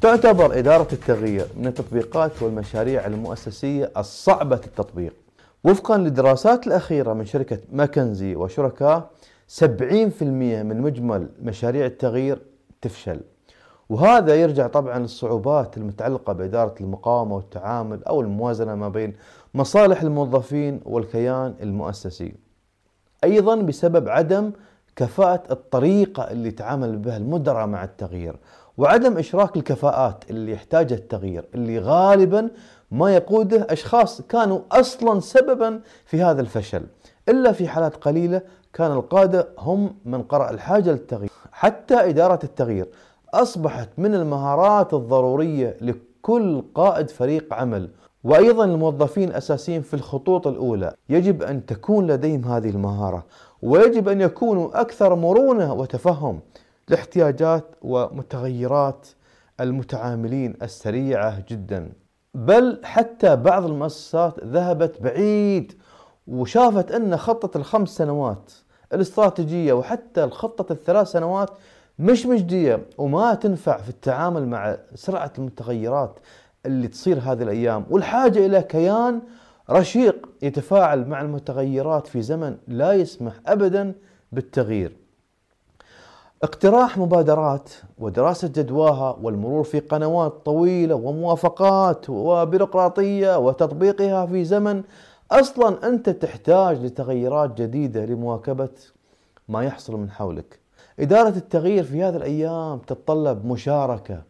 تعتبر إدارة التغيير من التطبيقات والمشاريع المؤسسية الصعبة التطبيق. وفقا للدراسات الأخيرة من شركة ماكنزي وشركاء 70% من مجمل مشاريع التغيير تفشل. وهذا يرجع طبعا للصعوبات المتعلقة بإدارة المقاومة والتعامل أو الموازنة ما بين مصالح الموظفين والكيان المؤسسي. أيضا بسبب عدم كفاءة الطريقة اللي تعامل بها المدراء مع التغيير. وعدم إشراك الكفاءات اللي يحتاجها التغيير اللي غالبا ما يقوده أشخاص كانوا أصلا سببا في هذا الفشل. إلا في حالات قليلة كان القادة هم من قرأ الحاجة للتغيير. حتى إدارة التغيير أصبحت من المهارات الضرورية لكل قائد فريق عمل. وأيضا الموظفين الأساسيين في الخطوط الأولى. يجب أن تكون لديهم هذه المهارة. ويجب أن يكونوا أكثر مرونة وتفهم. لاحتياجات ومتغيرات المتعاملين السريعة جدا. بل حتى بعض المؤسسات ذهبت بعيد وشافت أن خطة الخمس سنوات الاستراتيجية وحتى الخطة الثلاث سنوات مش مجدية وما تنفع في التعامل مع سرعة المتغيرات اللي تصير هذه الأيام. والحاجة إلى كيان رشيق يتفاعل مع المتغيرات في زمن لا يسمح أبدا بالتغيير. اقتراح مبادرات ودراسة جدواها والمرور في قنوات طويلة وموافقات وبيروقراطية وتطبيقها في زمن أصلا أنت تحتاج لتغيرات جديدة لمواكبة ما يحصل من حولك. إدارة التغيير في هذه الأيام تتطلب مشاركة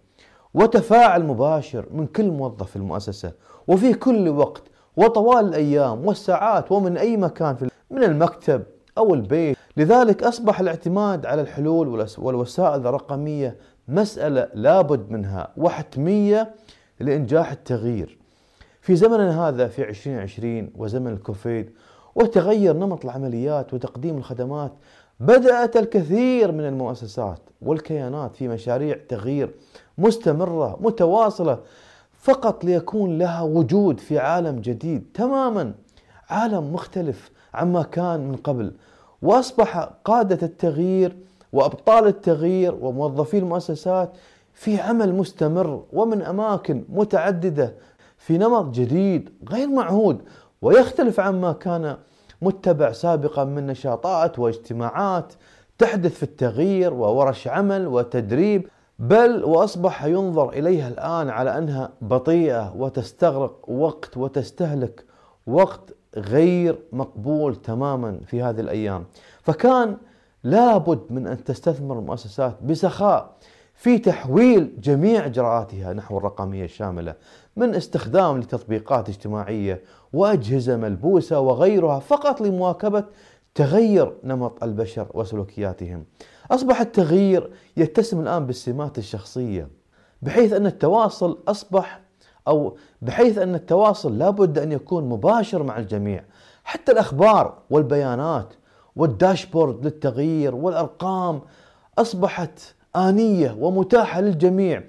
وتفاعل مباشر من كل موظف في المؤسسة وفي كل وقت وطوال الأيام والساعات ومن أي مكان في من المكتب أو البيت. لذلك أصبح الاعتماد على الحلول والوسائل الرقمية مسألة لابد منها وحتمية لإنجاح التغيير. في زمننا هذا في 2020 وزمن الكوفيد وتغير نمط العمليات وتقديم الخدمات بدأت الكثير من المؤسسات والكيانات في مشاريع تغيير مستمرة متواصلة فقط ليكون لها وجود في عالم جديد تماما عالم مختلف عما كان من قبل. وأصبح قادة التغيير وأبطال التغيير وموظفي المؤسسات في عمل مستمر ومن أماكن متعددة في نمط جديد غير معهود ويختلف عما كان متبع سابقا من نشاطات واجتماعات تحدث في التغيير وورش عمل وتدريب بل وأصبح ينظر إليها الآن على أنها بطيئة وتستغرق وقت وتستهلك وقت غير مقبول تماما في هذه الأيام فكان لابد من أن تستثمر المؤسسات بسخاء في تحويل جميع اجراءاتها نحو الرقمية الشاملة من استخدام لتطبيقات اجتماعية وأجهزة ملبوسة وغيرها فقط لمواكبة تغير نمط البشر وسلوكياتهم. أصبح التغيير يتسم الآن بالسمات الشخصية بحيث أن التواصل أصبح أو بحيث أن التواصل لابد أن يكون مباشر مع الجميع حتى الأخبار والبيانات والداشبورد للتغيير والأرقام أصبحت آنية ومتاحة للجميع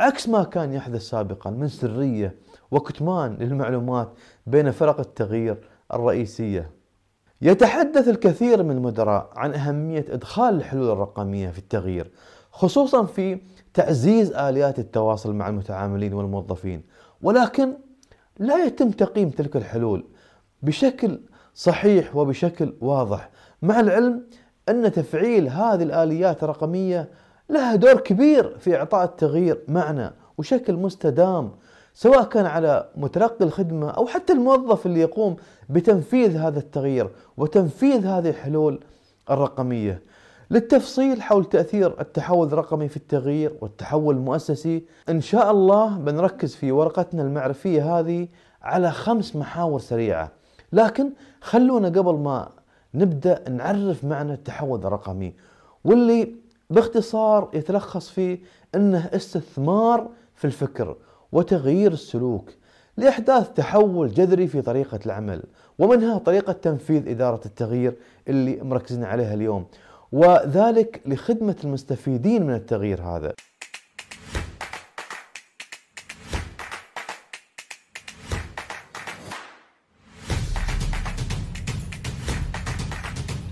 عكس ما كان يحدث سابقا من سرية وكتمان للمعلومات بين فرق التغيير الرئيسية. يتحدث الكثير من المدراء عن أهمية إدخال الحلول الرقمية في التغيير خصوصا في تعزيز آليات التواصل مع المتعاملين والموظفين ولكن لا يتم تقييم تلك الحلول بشكل صحيح وبشكل واضح مع العلم أن تفعيل هذه الآليات الرقمية لها دور كبير في إعطاء التغيير معنى وشكل مستدام سواء كان على متلقي الخدمة أو حتى الموظف اللي يقوم بتنفيذ هذا التغيير وتنفيذ هذه الحلول الرقمية. للتفصيل حول تأثير التحول الرقمي في التغيير والتحول المؤسسي إن شاء الله بنركز في ورقتنا المعرفية هذه على خمس محاور سريعة. لكن خلونا قبل ما نبدأ نعرف معنى التحول الرقمي واللي باختصار يتلخص في أنه استثمار في الفكر وتغيير السلوك لإحداث تحول جذري في طريقة العمل ومنها طريقة تنفيذ إدارة التغيير اللي مركزين عليها اليوم. وذلك لخدمة المستفيدين من التغيير هذا.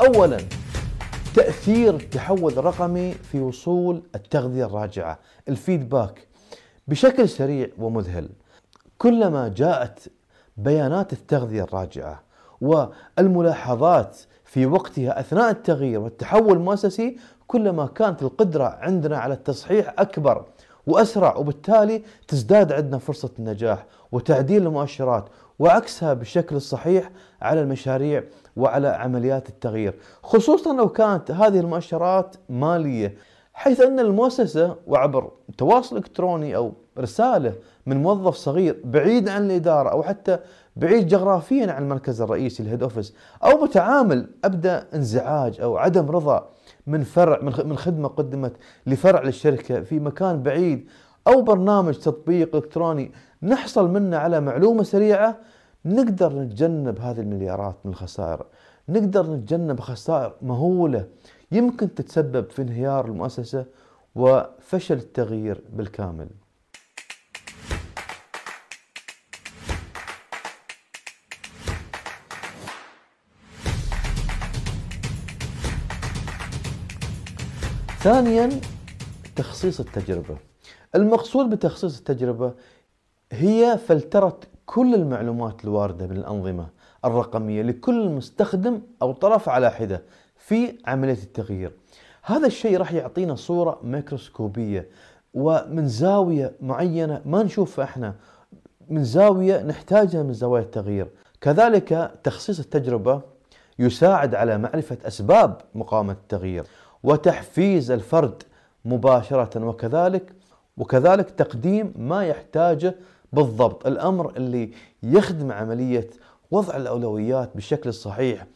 اولا تأثير التحول الرقمي في وصول التغذية الراجعة، الفيدباك بشكل سريع ومذهل كلما جاءت بيانات التغذية الراجعة والملاحظات في وقتها أثناء التغيير والتحول المؤسسي كلما كانت القدرة عندنا على التصحيح أكبر وأسرع وبالتالي تزداد عندنا فرصة النجاح وتعديل المؤشرات وعكسها بالشكل الصحيح على المشاريع وعلى عمليات التغيير خصوصا لو كانت هذه المؤشرات مالية حيث أن المؤسسة وعبر تواصل إلكتروني أو رسالة من موظف صغير بعيد عن الإدارة أو حتى بعيد جغرافيا عن المركز الرئيسي الهيد أوفيس أو متعامل ابدا انزعاج أو عدم رضا من فرع من خدمة قدمت لفرع للشركة في مكان بعيد أو برنامج تطبيق إلكتروني نحصل منه على معلومة سريعة نقدر نتجنب هذه المليارات من الخسائر. نقدر نتجنب خسائر مهولة يمكن تتسبب في انهيار المؤسسة وفشل التغيير بالكامل. ثانيا تخصيص التجربة. المقصود بتخصيص التجربة هي فلترة كل المعلومات الواردة من الأنظمة الرقمية لكل مستخدم أو طرف على حدة في عملية التغيير. هذا الشيء راح يعطينا صورة ميكروسكوبية ومن زاوية معينة ما نشوفها إحنا. من زاوية نحتاجها من زوايا التغيير. كذلك تخصيص التجربة يساعد على معرفة أسباب مقاومة التغيير. وتحفيز الفرد مباشرة وكذلك وكذلك تقديم ما يحتاجه بالضبط. الأمر اللي يخدم عملية وضع الأولويات بالشكل الصحيح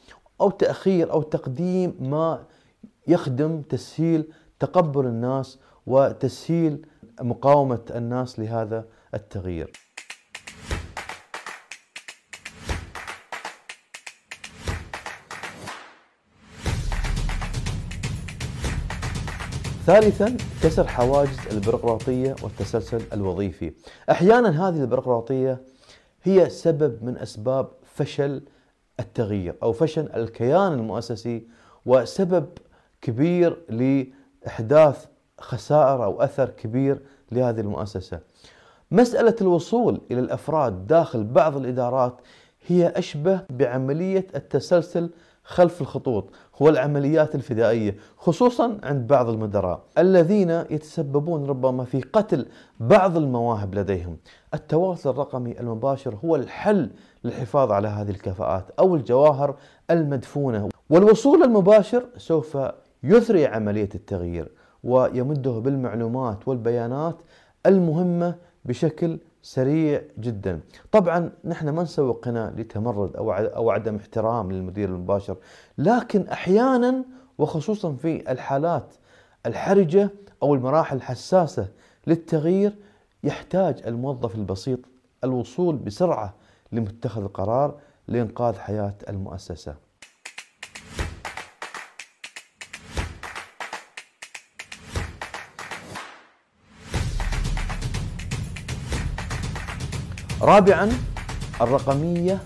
أو تأخير أو تقديم ما يخدم تسهيل تقبل الناس وتسهيل مقاومة الناس لهذا التغيير. ثالثا كسر حواجز البيروقراطية والتسلسل الوظيفي. أحيانا هذه البيروقراطية هي سبب من أسباب فشل التغيير أو فشل الكيان المؤسسي وسبب كبير لإحداث خسائر أو أثر كبير لهذه المؤسسة. مسألة الوصول إلى الأفراد داخل بعض الإدارات هي أشبه بعملية التسلسل خلف الخطوط هو العمليات الفدائية خصوصا عند بعض المدراء الذين يتسببون ربما في قتل بعض المواهب لديهم. التواصل الرقمي المباشر هو الحل للحفاظ على هذه الكفاءات أو الجواهر المدفونة. والوصول المباشر سوف يثري عملية التغيير ويمده بالمعلومات والبيانات المهمة بشكل سريع جدا. طبعا نحن ما نسوق هنا لتمرد أو أو عدم احترام للمدير المباشر لكن أحيانا وخصوصا في الحالات الحرجة أو المراحل الحساسة للتغيير يحتاج الموظف البسيط الوصول بسرعة لمتخذ القرار لإنقاذ حياة المؤسسة. رابعا الرقمية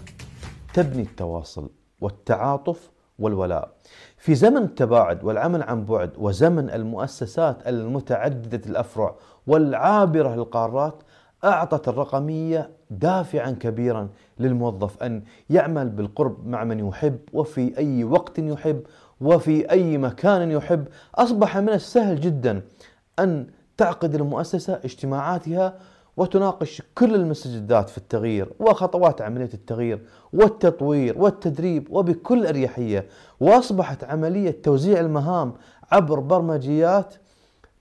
تبني التواصل والتعاطف والولاء. في زمن التباعد والعمل عن بعد وزمن المؤسسات المتعددة الأفرع والعابرة للقارات أعطت الرقمية دافعا كبيرا للموظف أن يعمل بالقرب مع من يحب وفي أي وقت يحب وفي أي مكان يحب. أصبح من السهل جدا أن تعقد المؤسسة اجتماعاتها وتناقش كل المستجدات في التغيير وخطوات عملية التغيير والتطوير والتدريب وبكل أريحية وأصبحت عملية توزيع المهام عبر برمجيات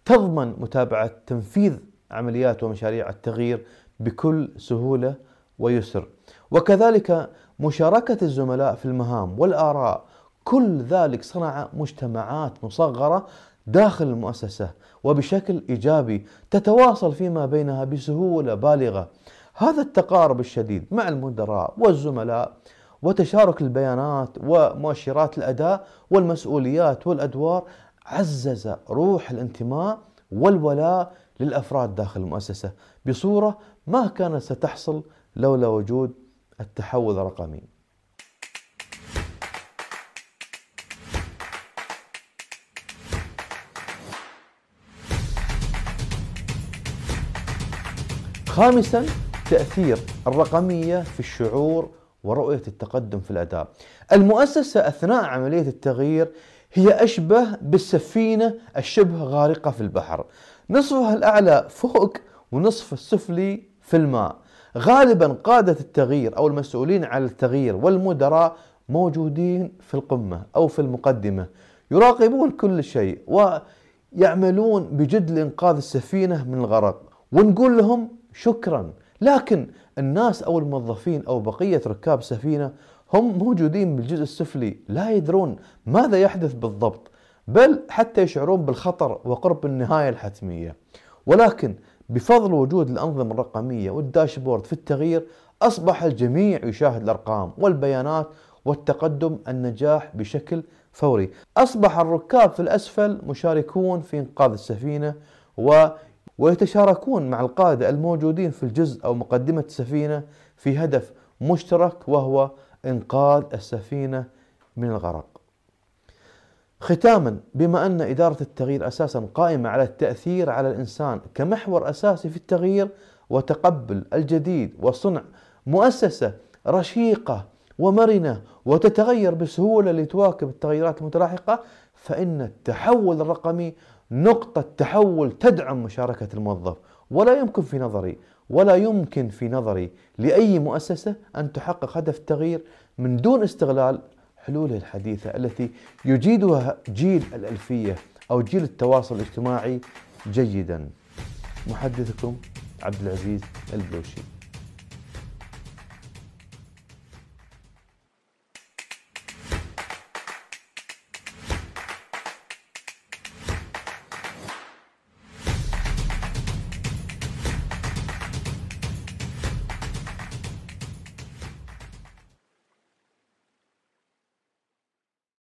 تضمن متابعة تنفيذ عمليات ومشاريع التغيير بكل سهولة ويسر. وكذلك مشاركة الزملاء في المهام والآراء كل ذلك صنع مجتمعات مصغرة داخل المؤسسة وبشكل إيجابي تتواصل فيما بينها بسهولة بالغة. هذا التقارب الشديد مع المدراء والزملاء وتشارك البيانات ومؤشرات الأداء والمسؤوليات والأدوار عزز روح الانتماء والولاء للأفراد داخل المؤسسة بصورة ما كانت ستحصل لولا وجود التحول الرقمي. خامسا تأثير الرقمية في الشعور ورؤية التقدم في الأداء. المؤسسة أثناء عملية التغيير هي أشبه بالسفينة الشبه غارقة في البحر. نصفها الأعلى فوق ونصف السفلي في الماء. غالبا قادة التغيير أو المسؤولين عن التغيير والمدراء موجودين في القمة أو في المقدمة يراقبون كل شيء ويعملون بجد لإنقاذ السفينة من الغرق. ونقول لهم شكرا. لكن الناس أو الموظفين أو بقية ركاب السفينة هم موجودين بالجزء السفلي لا يدرون ماذا يحدث بالضبط بل حتى يشعرون بالخطر وقرب النهاية الحتمية. ولكن بفضل وجود الأنظمة الرقمية والداشبورد في التغيير أصبح الجميع يشاهد الأرقام والبيانات والتقدم النجاح بشكل فوري. أصبح الركاب في الأسفل مشاركون في إنقاذ السفينة و ويتشاركون مع القادة الموجودين في الجزء أو مقدمة السفينة في هدف مشترك وهو إنقاذ السفينة من الغرق. ختاما بما أن إدارة التغيير أساسا قائمة على التأثير على الإنسان كمحور أساسي في التغيير وتقبل الجديد وصنع مؤسسة رشيقة ومرنة وتتغير بسهولة لتواكب التغيرات المتلاحقة فإن التحول الرقمي نقطة تحول تدعم مشاركة الموظف. ولا يمكن في نظري ولا يمكن في نظري لأي مؤسسة أن تحقق هدف التغيير من دون استغلال حلوله الحديثة التي يجيدها جيل الألفية أو جيل التواصل الاجتماعي جيدا. محدثكم عبد العزيز البلوشي.